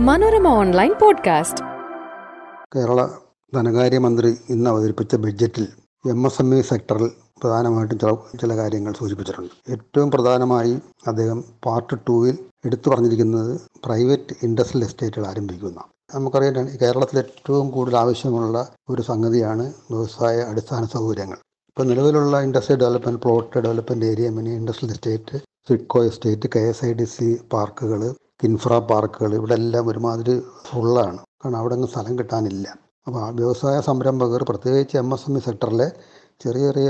Manorama online podcast. Kerala ധനകാര്യമന്ത്രി ഇന്ന് അവതരിപ്പിച്ച ബഡ്ജറ്റിൽ എം എസ് എം ഇ സെക്ടറിൽ പ്രധാനമായിട്ടും ചില ചില കാര്യങ്ങൾ സൂചിപ്പിച്ചിട്ടുണ്ട്. ഏറ്റവും പ്രധാനമായി അദ്ദേഹം പാർട്ട് ടൂവിൽ എടുത്തു പറഞ്ഞിരിക്കുന്നത് പ്രൈവറ്റ് ഇൻഡസ്ട്രിയൽ എസ്റ്റേറ്റുകൾ ആരംഭിക്കുന്ന നമുക്കറിയാം കേരളത്തിൽ ഏറ്റവും കൂടുതൽ ആവശ്യമുള്ള ഒരു സംഗതിയാണ് വ്യവസായ അടിസ്ഥാന സൗകര്യങ്ങൾ. ഇപ്പോൾ നിലവിലുള്ള industrial development plot development area mini industrial estate SIDCO estate K S I D C പാർക്കുകൾ കിൻഫ്ര പാർക്കുകൾ ഇവിടെ എല്ലാം ഒരുമാതിരി ഫുള്ളാണ് കാരണം അവിടെ ഒന്നും സ്ഥലം കിട്ടാനില്ല. അപ്പോൾ ആ വ്യവസായ സംരംഭകർ പ്രത്യേകിച്ച് എം എസ് എം ഇ സെക്ടറിലെ ചെറിയ ചെറിയ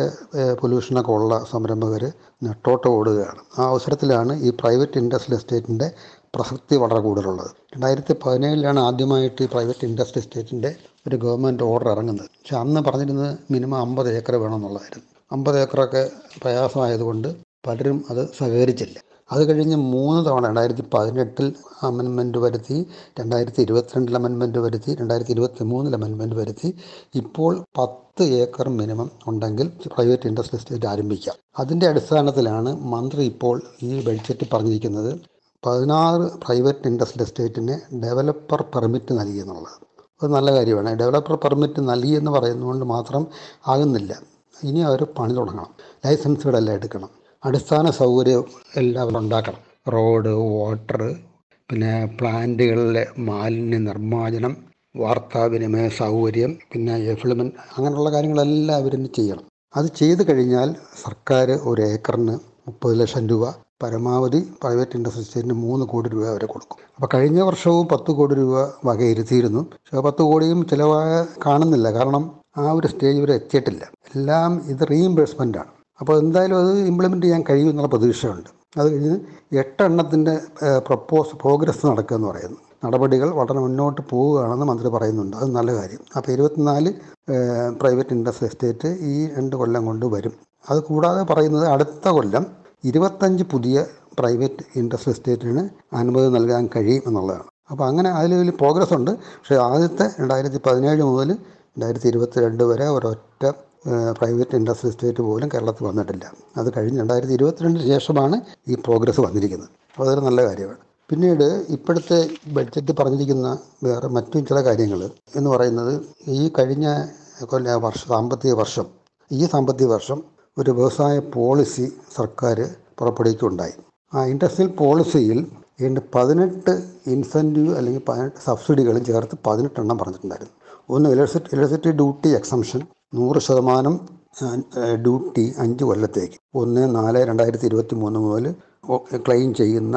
പൊല്യൂഷനൊക്കെ ഉള്ള സംരംഭകർ നെട്ടോട്ട് ഓടുകയാണ്. ആ അവസരത്തിലാണ് ഈ പ്രൈവറ്റ് ഇൻഡസ്ട്രിയൽ എസ്റ്റേറ്റിന്റെ പ്രസക്തി വളരെ കൂടുതലുള്ളത്. രണ്ടായിരത്തി പതിനേഴിലാണ് ആദ്യമായിട്ട് ഈ പ്രൈവറ്റ് ഇൻഡസ്ട്രി എസ്റ്റേറ്റിന്റെ ഒരു ഗവൺമെന്റ് ഓർഡർ ഇറങ്ങുന്നത്. പക്ഷെ അന്ന് പറഞ്ഞിരുന്നത് മിനിമം അമ്പത് ഏക്കർ വേണമെന്നുള്ളതായിരുന്നു. അമ്പത് ഏക്കറൊക്കെ പ്രയാസമായതുകൊണ്ട് പലരും അത് സഹകരിച്ചില്ല. അത് കഴിഞ്ഞ് മൂന്ന് തവണ രണ്ടായിരത്തി പതിനെട്ടിൽ അമെൻമെന്റ് വരുത്തി രണ്ടായിരത്തി ഇരുപത്തിരണ്ടിൽ അമെൻമെന്റ് വരുത്തി രണ്ടായിരത്തി ഇരുപത്തി മൂന്നിൽ അമെൻമെന്റ് വരുത്തി. ഇപ്പോൾ പത്ത് ഏക്കർ മിനിമം ഉണ്ടെങ്കിൽ പ്രൈവറ്റ് ഇൻഡസ്ട്രി എസ്റ്റേറ്റ് ആരംഭിക്കാം. അതിന്റെ അടിസ്ഥാനത്തിലാണ് മന്ത്രി ഇപ്പോൾ ഈ ബഡ്ജറ്റ് പറഞ്ഞിരിക്കുന്നത്. പതിനാറ് പ്രൈവറ്റ് ഇൻഡസ്ട്രി എസ്റ്റേറ്റിന് ഡെവലപ്പർ പെർമിറ്റ് നൽകി എന്നുള്ളത്. അത് നല്ല കാര്യമാണ്. ഡെവലപ്പർ പെർമിറ്റ് നൽകി എന്ന് പറയുന്നതുകൊണ്ട് മാത്രം ആകുന്നില്ല. ഇനി അവർ പണി തുടങ്ങണം. ലൈസൻസുകളെല്ലാം എടുക്കണം. അടിസ്ഥാന സൗകര്യം എല്ലാം ഉണ്ടാക്കണം. റോഡ് വാട്ടർ പിന്നെ പ്ലാന്റുകളിലെ മാലിന്യ നിർമ്മാർജനം വാർത്താവിനിമയ സൗകര്യം പിന്നെ എഫ്ലിമെന്റ് അങ്ങനെയുള്ള കാര്യങ്ങളെല്ലാം അവരിന്ന് ചെയ്യണം. അത് ചെയ്തു കഴിഞ്ഞാൽ സർക്കാർ ഒരു ഏക്കറിന് മുപ്പത് ലക്ഷം രൂപ പരമാവധി പ്രൈവറ്റ് ഇൻഡസ്ട്രീസിന് മൂന്ന് കോടി രൂപ വരെ കൊടുക്കും. അപ്പോൾ കഴിഞ്ഞ വർഷവും പത്ത് കോടി രൂപ വകയിരുത്തിയിരുന്നു. പക്ഷേ പത്ത് കോടിയും ചിലവായ കാണുന്നില്ല. കാരണം ആ ഒരു സ്റ്റേജ് വരെ എത്തിയിട്ടില്ല. എല്ലാം ഇത് റീഇംബേഴ്സ്മെന്റ് ആണ്. അപ്പോൾ എന്തായാലും അത് ഇംപ്ലിമെന്റ് ചെയ്യാൻ കഴിയുമെന്നുള്ള പ്രതീക്ഷയുണ്ട്. അത് കഴിഞ്ഞ് എട്ടെണ്ണത്തിന്റെ പ്രപ്പോസ് പ്രോഗ്രസ് നടക്കുക എന്ന് പറയുന്നു. നടപടികൾ വളരെ മുന്നോട്ട് പോവുകയാണെന്ന് മന്ത്രി പറയുന്നുണ്ട്. അത് നല്ല കാര്യം. അപ്പോൾ ഇരുപത്തിനാല് പ്രൈവറ്റ് ഇൻഡസ്ട്രി എസ്റ്റേറ്റ് ഈ രണ്ട് കൊല്ലം കൊണ്ട് വരും. അത് കൂടാതെ പറയുന്നത് അടുത്ത കൊല്ലം ഇരുപത്തഞ്ച് പുതിയ പ്രൈവറ്റ് ഇൻഡസ്ട്രി എസ്റ്റേറ്റിന് അനുമതി നൽകാൻ കഴിയും എന്നുള്ളതാണ്. അപ്പോൾ അങ്ങനെ അതിൽ വലിയ പ്രോഗ്രസ് ഉണ്ട്. പക്ഷേ ആദ്യത്തെ രണ്ടായിരത്തി പതിനേഴ് മുതൽ രണ്ടായിരത്തി ഇരുപത്തി രണ്ട് വരെ ഒരൊറ്റ പ്രൈവറ്റ് ഇൻഡസ്ട്രി സ്റ്റേറ്റ് പോലും കേരളത്തിൽ വന്നിട്ടില്ല. അത് കഴിഞ്ഞ് രണ്ടായിരത്തി ഇരുപത്തിരണ്ടിന് ശേഷമാണ് ഈ പ്രോഗ്രസ് വന്നിരിക്കുന്നത്. അപ്പോൾ അതൊരു നല്ല കാര്യമാണ്. പിന്നീട് ഇപ്പോഴത്തെ ബഡ്ജറ്റ് പറഞ്ഞിരിക്കുന്ന വേറെ മറ്റു ചില കാര്യങ്ങൾ എന്ന് പറയുന്നത് ഈ കഴിഞ്ഞ കൊല്ല വർഷ സാമ്പത്തിക വർഷം ഈ സാമ്പത്തിക വർഷം ഒരു വ്യവസായ പോളിസി സർക്കാർ പുറപ്പെടുവിക്കുകയുണ്ടായി. ആ ഇൻഡസ്ട്രിയൽ പോളിസിയിൽ ഇതിന്റെ പതിനെട്ട് ഇൻസെന്റീവ് അല്ലെങ്കിൽ പതിനെട്ട് സബ്സിഡികളും ചേർത്ത് പതിനെട്ടെണ്ണം പറഞ്ഞിട്ടുണ്ടായിരുന്നു. ഒന്ന് ഇലക്ട്രിസിറ്റി ഇലക്ട്രിസിറ്റി ഡ്യൂട്ടി എക്സംഷൻ നൂറ് ശതമാനം ഡ്യൂട്ടി അഞ്ച് കൊല്ലത്തേക്ക്. ഒന്ന് നാല് രണ്ടായിരത്തി ഇരുപത്തി മൂന്ന് മുതൽ ക്ലെയിം ചെയ്യുന്ന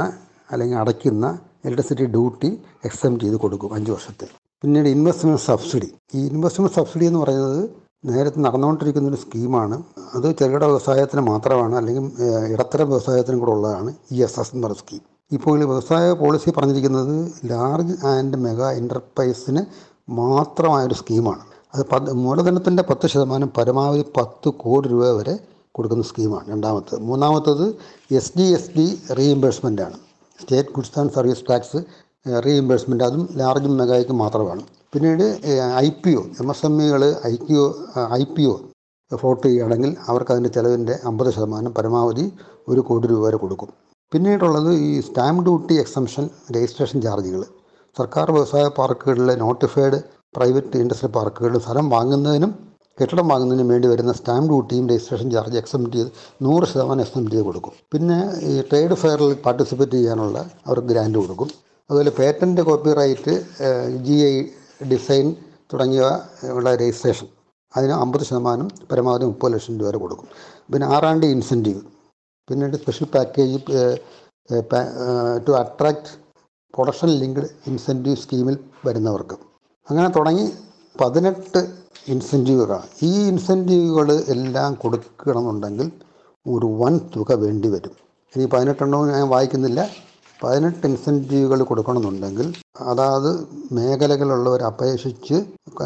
അല്ലെങ്കിൽ അടയ്ക്കുന്ന ഇലക്ട്രിസിറ്റി ഡ്യൂട്ടി എക്സം ചെയ്ത് കൊടുക്കും അഞ്ച് വർഷത്തെ പിന്നീട് ഇൻവെസ്റ്റ്മെന്റ് സബ്സിഡി. ഈ ഇൻവെസ്റ്റ്മെന്റ് സബ്സിഡി എന്ന് പറയുന്നത് നേരത്തെ നടന്നുകൊണ്ടിരിക്കുന്ന ഒരു സ്കീമാണ്. അത് ചെറുകിട വ്യവസായത്തിന് മാത്രമാണ് അല്ലെങ്കിൽ ഇടത്തരം വ്യവസായത്തിനും കൂടെ ഉള്ളതാണ് ഇ എസ് എസ് എന്ന് പറയുന്ന സ്കീം. ഇപ്പോൾ ഈ വ്യവസായ പോളിസി പറഞ്ഞിരിക്കുന്നത് ലാർജ് ആൻഡ് മെഗാ എന്റർപ്രൈസിന് മാത്രമായൊരു സ്കീമാണ്. അത് പത്ത് മൂലധനത്തിന്റെ പത്ത് ശതമാനം പരമാവധി പത്ത് കോടി രൂപ വരെ കൊടുക്കുന്ന സ്കീമാണ് രണ്ടാമത്തത് മൂന്നാമത്തത് S D S D reimbursement ആണ്. State goods and service tax reimbursement അതും ലാർജും മെഗായ്ക്ക് മാത്രമാണ്. പിന്നീട് I P O M S M ഇകൾ I Q I P O float ചെയ്യുകയാണെങ്കിൽ അവർക്ക് അതിന്റെ ചിലവിന്റെ അമ്പത് ശതമാനം പരമാവധി ഒരു കോടി രൂപ വരെ കൊടുക്കും. പിന്നീടുള്ളത് ഈ സ്റ്റാമ്പ് ഡ്യൂട്ടി എക്സംഷൻ രജിസ്ട്രേഷൻ ചാർജുകൾ സർക്കാർ വ്യവസായ പാർക്കുകളിലെ നോട്ടിഫൈഡ് പ്രൈവറ്റ് ഇൻഡസ്ട്രിയൽ പാർക്കുകളിൽ സ്ഥലം വാങ്ങുന്നതിനും കെട്ടിടം വാങ്ങുന്നതിനും വേണ്ടി വരുന്ന സ്റ്റാമ്പ് ഡ്യൂട്ടിയും രജിസ്ട്രേഷൻ ചാർജ് എക്സംപ്റ്റ് ചെയ്ത് നൂറ് ശതമാനം എക്സംപ്റ്റ് ചെയ്ത് കൊടുക്കും. പിന്നെ ഈ ട്രേഡ് ഫെയറിൽ പാർട്ടിസിപ്പേറ്റ് ചെയ്യാനുള്ള അവർക്ക് ഗ്രാൻഡ് കൊടുക്കും. അതുപോലെ patent copyright G I design തുടങ്ങിയ ഉള്ള രജിസ്ട്രേഷൻ അതിന് അമ്പത് ശതമാനം പരമാവധി മുപ്പത് ലക്ഷം രൂപ വരെ കൊടുക്കും. പിന്നെ ആറാണ്ടി ഇൻസെന്റീവ് പിന്നീട് special package to attract production linked incentive സ്കീമിൽ വരുന്നവർക്ക്. അങ്ങനെ തുടങ്ങി പതിനെട്ട് ഇൻസെന്റീവുകളാണ്. ഈ ഇൻസെന്റീവുകൾ എല്ലാം കൊടുക്കണമെന്നുണ്ടെങ്കിൽ ഒരു വൻ തുക വേണ്ടി വരും. ഇനി പതിനെട്ടെണ്ണവും ഞാൻ വായിക്കുന്നില്ല. പതിനെട്ട് ഇൻസെന്റീവുകൾ കൊടുക്കണമെന്നുണ്ടെങ്കിൽ അതാത് മേഖലകളിലുള്ളവർ അപേക്ഷിച്ച്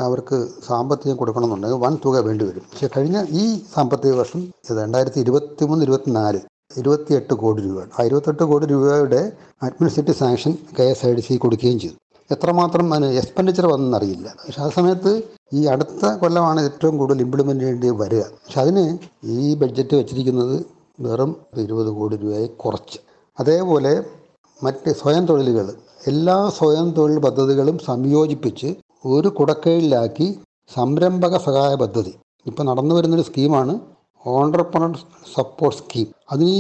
അവർക്ക് സാമ്പത്തികം കൊടുക്കണമെന്നുണ്ടെങ്കിൽ വൻ തുക വേണ്ടി വരും. പക്ഷെ കഴിഞ്ഞ ഈ സാമ്പത്തിക വർഷം രണ്ടായിരത്തി ഇരുപത്തി മൂന്ന് ഇരുപത്തിനാല് ഇരുപത്തിയെട്ട് കോടി രൂപ ആ ഇരുപത്തെട്ട് കോടി രൂപയുടെ administrative sanction K S I D C കൊടുക്കുകയും ചെയ്തു. എത്രമാത്രം അതിന് എക്സ്പെൻഡിച്ചർ വന്നെന്നറിയില്ല പക്ഷെ ആ സമയത്ത് ഈ അടുത്ത കൊല്ലമാണ് ഏറ്റവും കൂടുതൽ ഇംപ്ലിമെന്റ് ചെയ്യേണ്ടി വരിക. പക്ഷെ അതിന് ഈ ബഡ്ജറ്റ് വെച്ചിരിക്കുന്നത് വെറും ഇരുപത് കോടി രൂപയായി കുറച്ച്. അതേപോലെ മറ്റ് സ്വയം തൊഴിലുകൾ എല്ലാ സ്വയം തൊഴിൽ പദ്ധതികളും സംയോജിപ്പിച്ച് ഒരു കുടക്കീഴിലാക്കി സംരംഭക സഹായ പദ്ധതി. ഇപ്പോൾ നടന്നു വരുന്നൊരു സ്കീമാണ് ഓണ്ടർപ്രണർ സപ്പോർട്ട് സ്കീം അതിന്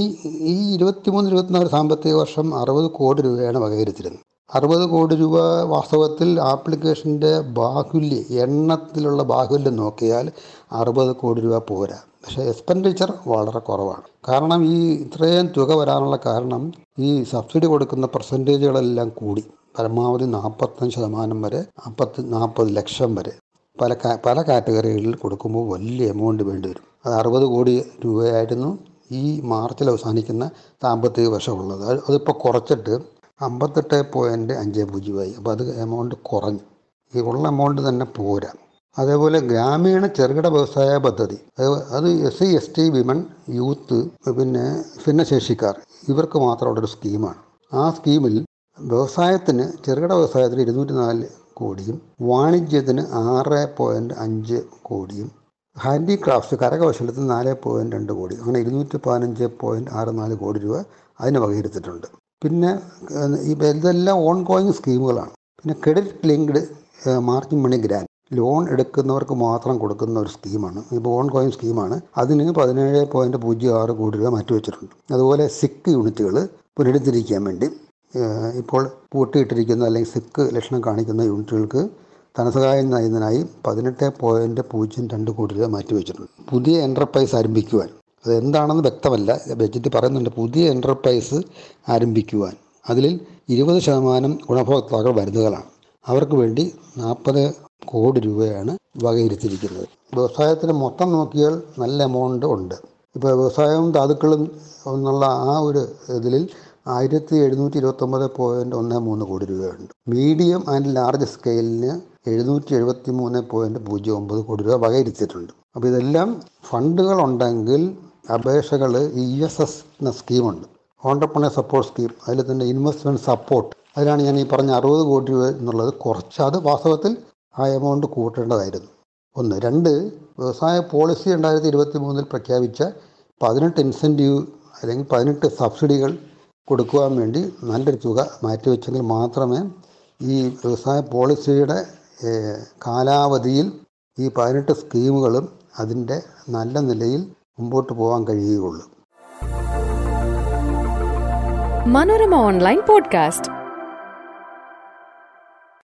ഈ ഇരുപത്തിമൂന്ന് ഇരുപത്തിനാല് സാമ്പത്തിക വർഷം അറുപത് കോടി രൂപയാണ് വകയിരുത്തിരുന്നത് അറുപത് കോടി രൂപ വാസ്തവത്തിൽ ആപ്ലിക്കേഷന്റെ ബാഹുല്യം എണ്ണത്തിലുള്ള ബാഹുല്യം നോക്കിയാൽ അറുപത് കോടി രൂപ പോരാ. പക്ഷേ എക്സ്പെൻഡിച്ചർ വളരെ കുറവാണ്. കാരണം ഈ ഇത്രയും തുക വരാനുള്ള കാരണം ഈ സബ്സിഡി കൊടുക്കുന്ന പെർസെന്റേജുകളെല്ലാം കൂടി. പരമാവധി നാൽപ്പത്തഞ്ച് ശതമാനം വരെ നാൽപ്പത്തി നാൽപ്പത് ലക്ഷം വരെ പല പല കാറ്റഗറികളിൽ കൊടുക്കുമ്പോൾ വലിയ എമൗണ്ട് വേണ്ടി വരും. അത് അറുപത് കോടി രൂപയായിരുന്നു ഈ മാർച്ചിൽ അവസാനിക്കുന്ന സാമ്പത്തിക വർഷമുള്ളത്. അതിപ്പോൾ കുറച്ചിട്ട് അമ്പത്തെട്ട് പോയിന്റ് അഞ്ച് പൂജ്യമായി അപ്പോൾ അത് എമൗണ്ട് കുറഞ്ഞു. ഈ ഉള്ള എമൗണ്ട് തന്നെ പോരാ. അതേപോലെ ഗ്രാമീണ ചെറുകിട വ്യവസായ പദ്ധതി. അത് S C S T women youth പിന്നെ ഭിന്നശേഷിക്കാർ ഇവർക്ക് മാത്രമുള്ളൊരു സ്കീമാണ്. ആ സ്കീമിൽ വ്യവസായത്തിന് ചെറുകിട വ്യവസായത്തിന് ഇരുന്നൂറ്റി നാല് കോടിയും വാണിജ്യത്തിന് ആറ് പോയിന്റ് അഞ്ച് കോടിയും ഹാൻഡിക്രാഫ്റ്റ് കരകൗശലത്തിന് നാല് പോയിന്റ് രണ്ട് കോടി അങ്ങനെ ഇരുന്നൂറ്റി പതിനഞ്ച് പോയിന്റ് ആറ് നാല് കോടി രൂപ അതിന് പിന്നെ ഇതെല്ലാം ഓൺ ഗോയിങ് സ്കീമുകളാണ്. പിന്നെ credit linked margin money grant loan എടുക്കുന്നവർക്ക് മാത്രം കൊടുക്കുന്ന ഒരു സ്കീമാണ്. ഇപ്പോൾ ഓൺ ഗോയിങ് സ്കീമാണ്. അതിന് പതിനേഴ് പോയിന്റ് പൂജ്യം ആറ് കോടി രൂപ മാറ്റിവെച്ചിട്ടുണ്ട്. അതുപോലെ സിക്ക് യൂണിറ്റുകൾ പുനരുദ്ധരിക്കാൻ വേണ്ടി ഇപ്പോൾ പൂട്ടിയിട്ടിരിക്കുന്ന അല്ലെങ്കിൽ സിക്ക് ലക്ഷണം കാണിക്കുന്ന യൂണിറ്റുകൾക്ക് ധനസഹായം നൽകുന്നതിനായി പതിനെട്ട് പോയിന്റ് പൂജ്യം രണ്ട് കോടി രൂപ മാറ്റിവെച്ചിട്ടുണ്ട്. പുതിയ എന്റർപ്രൈസ് ആരംഭിക്കുവാൻ. അത് എന്താണെന്ന് വ്യക്തമല്ല. ബജറ്റ് പറയുന്നുണ്ട് പുതിയ എന്റർപ്രൈസ് ആരംഭിക്കുവാൻ. അതിൽ ഇരുപത് ശതമാനം ഗുണഭോക്താക്കൾ വരുന്നതാണ്. അവർക്ക് വേണ്ടി നാൽപ്പത് കോടി രൂപയാണ് വകയിരുത്തിയിരിക്കുന്നത്. വ്യവസായത്തിന് മൊത്തം നോക്കിയാൽ നല്ല എമൗണ്ട് ഉണ്ട്. ഇപ്പോൾ വ്യവസായവും ധാതുക്കളും എന്നുള്ള ആ ഒരു ഇതിൽ ആയിരത്തി എഴുന്നൂറ്റി ഇരുപത്തൊമ്പത് പോയിന്റ് ഒന്ന് മൂന്ന് കോടി രൂപയുണ്ട്. മീഡിയം ആൻഡ് ലാർജ് സ്കെയിലിന് എഴുന്നൂറ്റി എഴുപത്തി മൂന്ന് പോയിന്റ് പൂജ്യം ഒമ്പത് കോടി രൂപ വകയിരുത്തിയിട്ടുണ്ട്. അപ്പോൾ ഇതെല്ലാം ഫണ്ടുകൾ ഉണ്ടെങ്കിൽ അപേക്ഷകൾ ഇ എസ് എസ് എന്ന സ്കീമുണ്ട്. ഓണ്ടർപ്രണർ സപ്പോർട്ട് സ്കീം അതിൽ തന്നെ ഇൻവെസ്റ്റ്മെന്റ് സപ്പോർട്ട് അതിലാണ് ഞാൻ ഈ പറഞ്ഞ അറുപത് കോടി രൂപ എന്നുള്ളത് കുറച്ച് അത് വാസ്തവത്തിൽ ആ എമൗണ്ട് കൂട്ടേണ്ടതായിരുന്നു. ഒന്ന്. രണ്ട് വ്യവസായ പോളിസി രണ്ടായിരത്തി ഇരുപത്തി മൂന്നിൽ പ്രഖ്യാപിച്ച പതിനെട്ട് ഇൻസെന്റീവ് അല്ലെങ്കിൽ പതിനെട്ട് സബ്സിഡികൾ കൊടുക്കുവാൻ വേണ്ടി നല്ലൊരു തുക മാറ്റിവെച്ചെങ്കിൽ മാത്രമേ ഈ വ്യവസായ പോളിസിയുടെ കാലാവധിയിൽ ഈ പതിനെട്ട് സ്കീമുകളും അതിന്റെ നല്ല നിലയിൽ മുമ്പോട്ട് പോകാൻ കഴിയുകയുള്ളൂ. Manorama online podcast.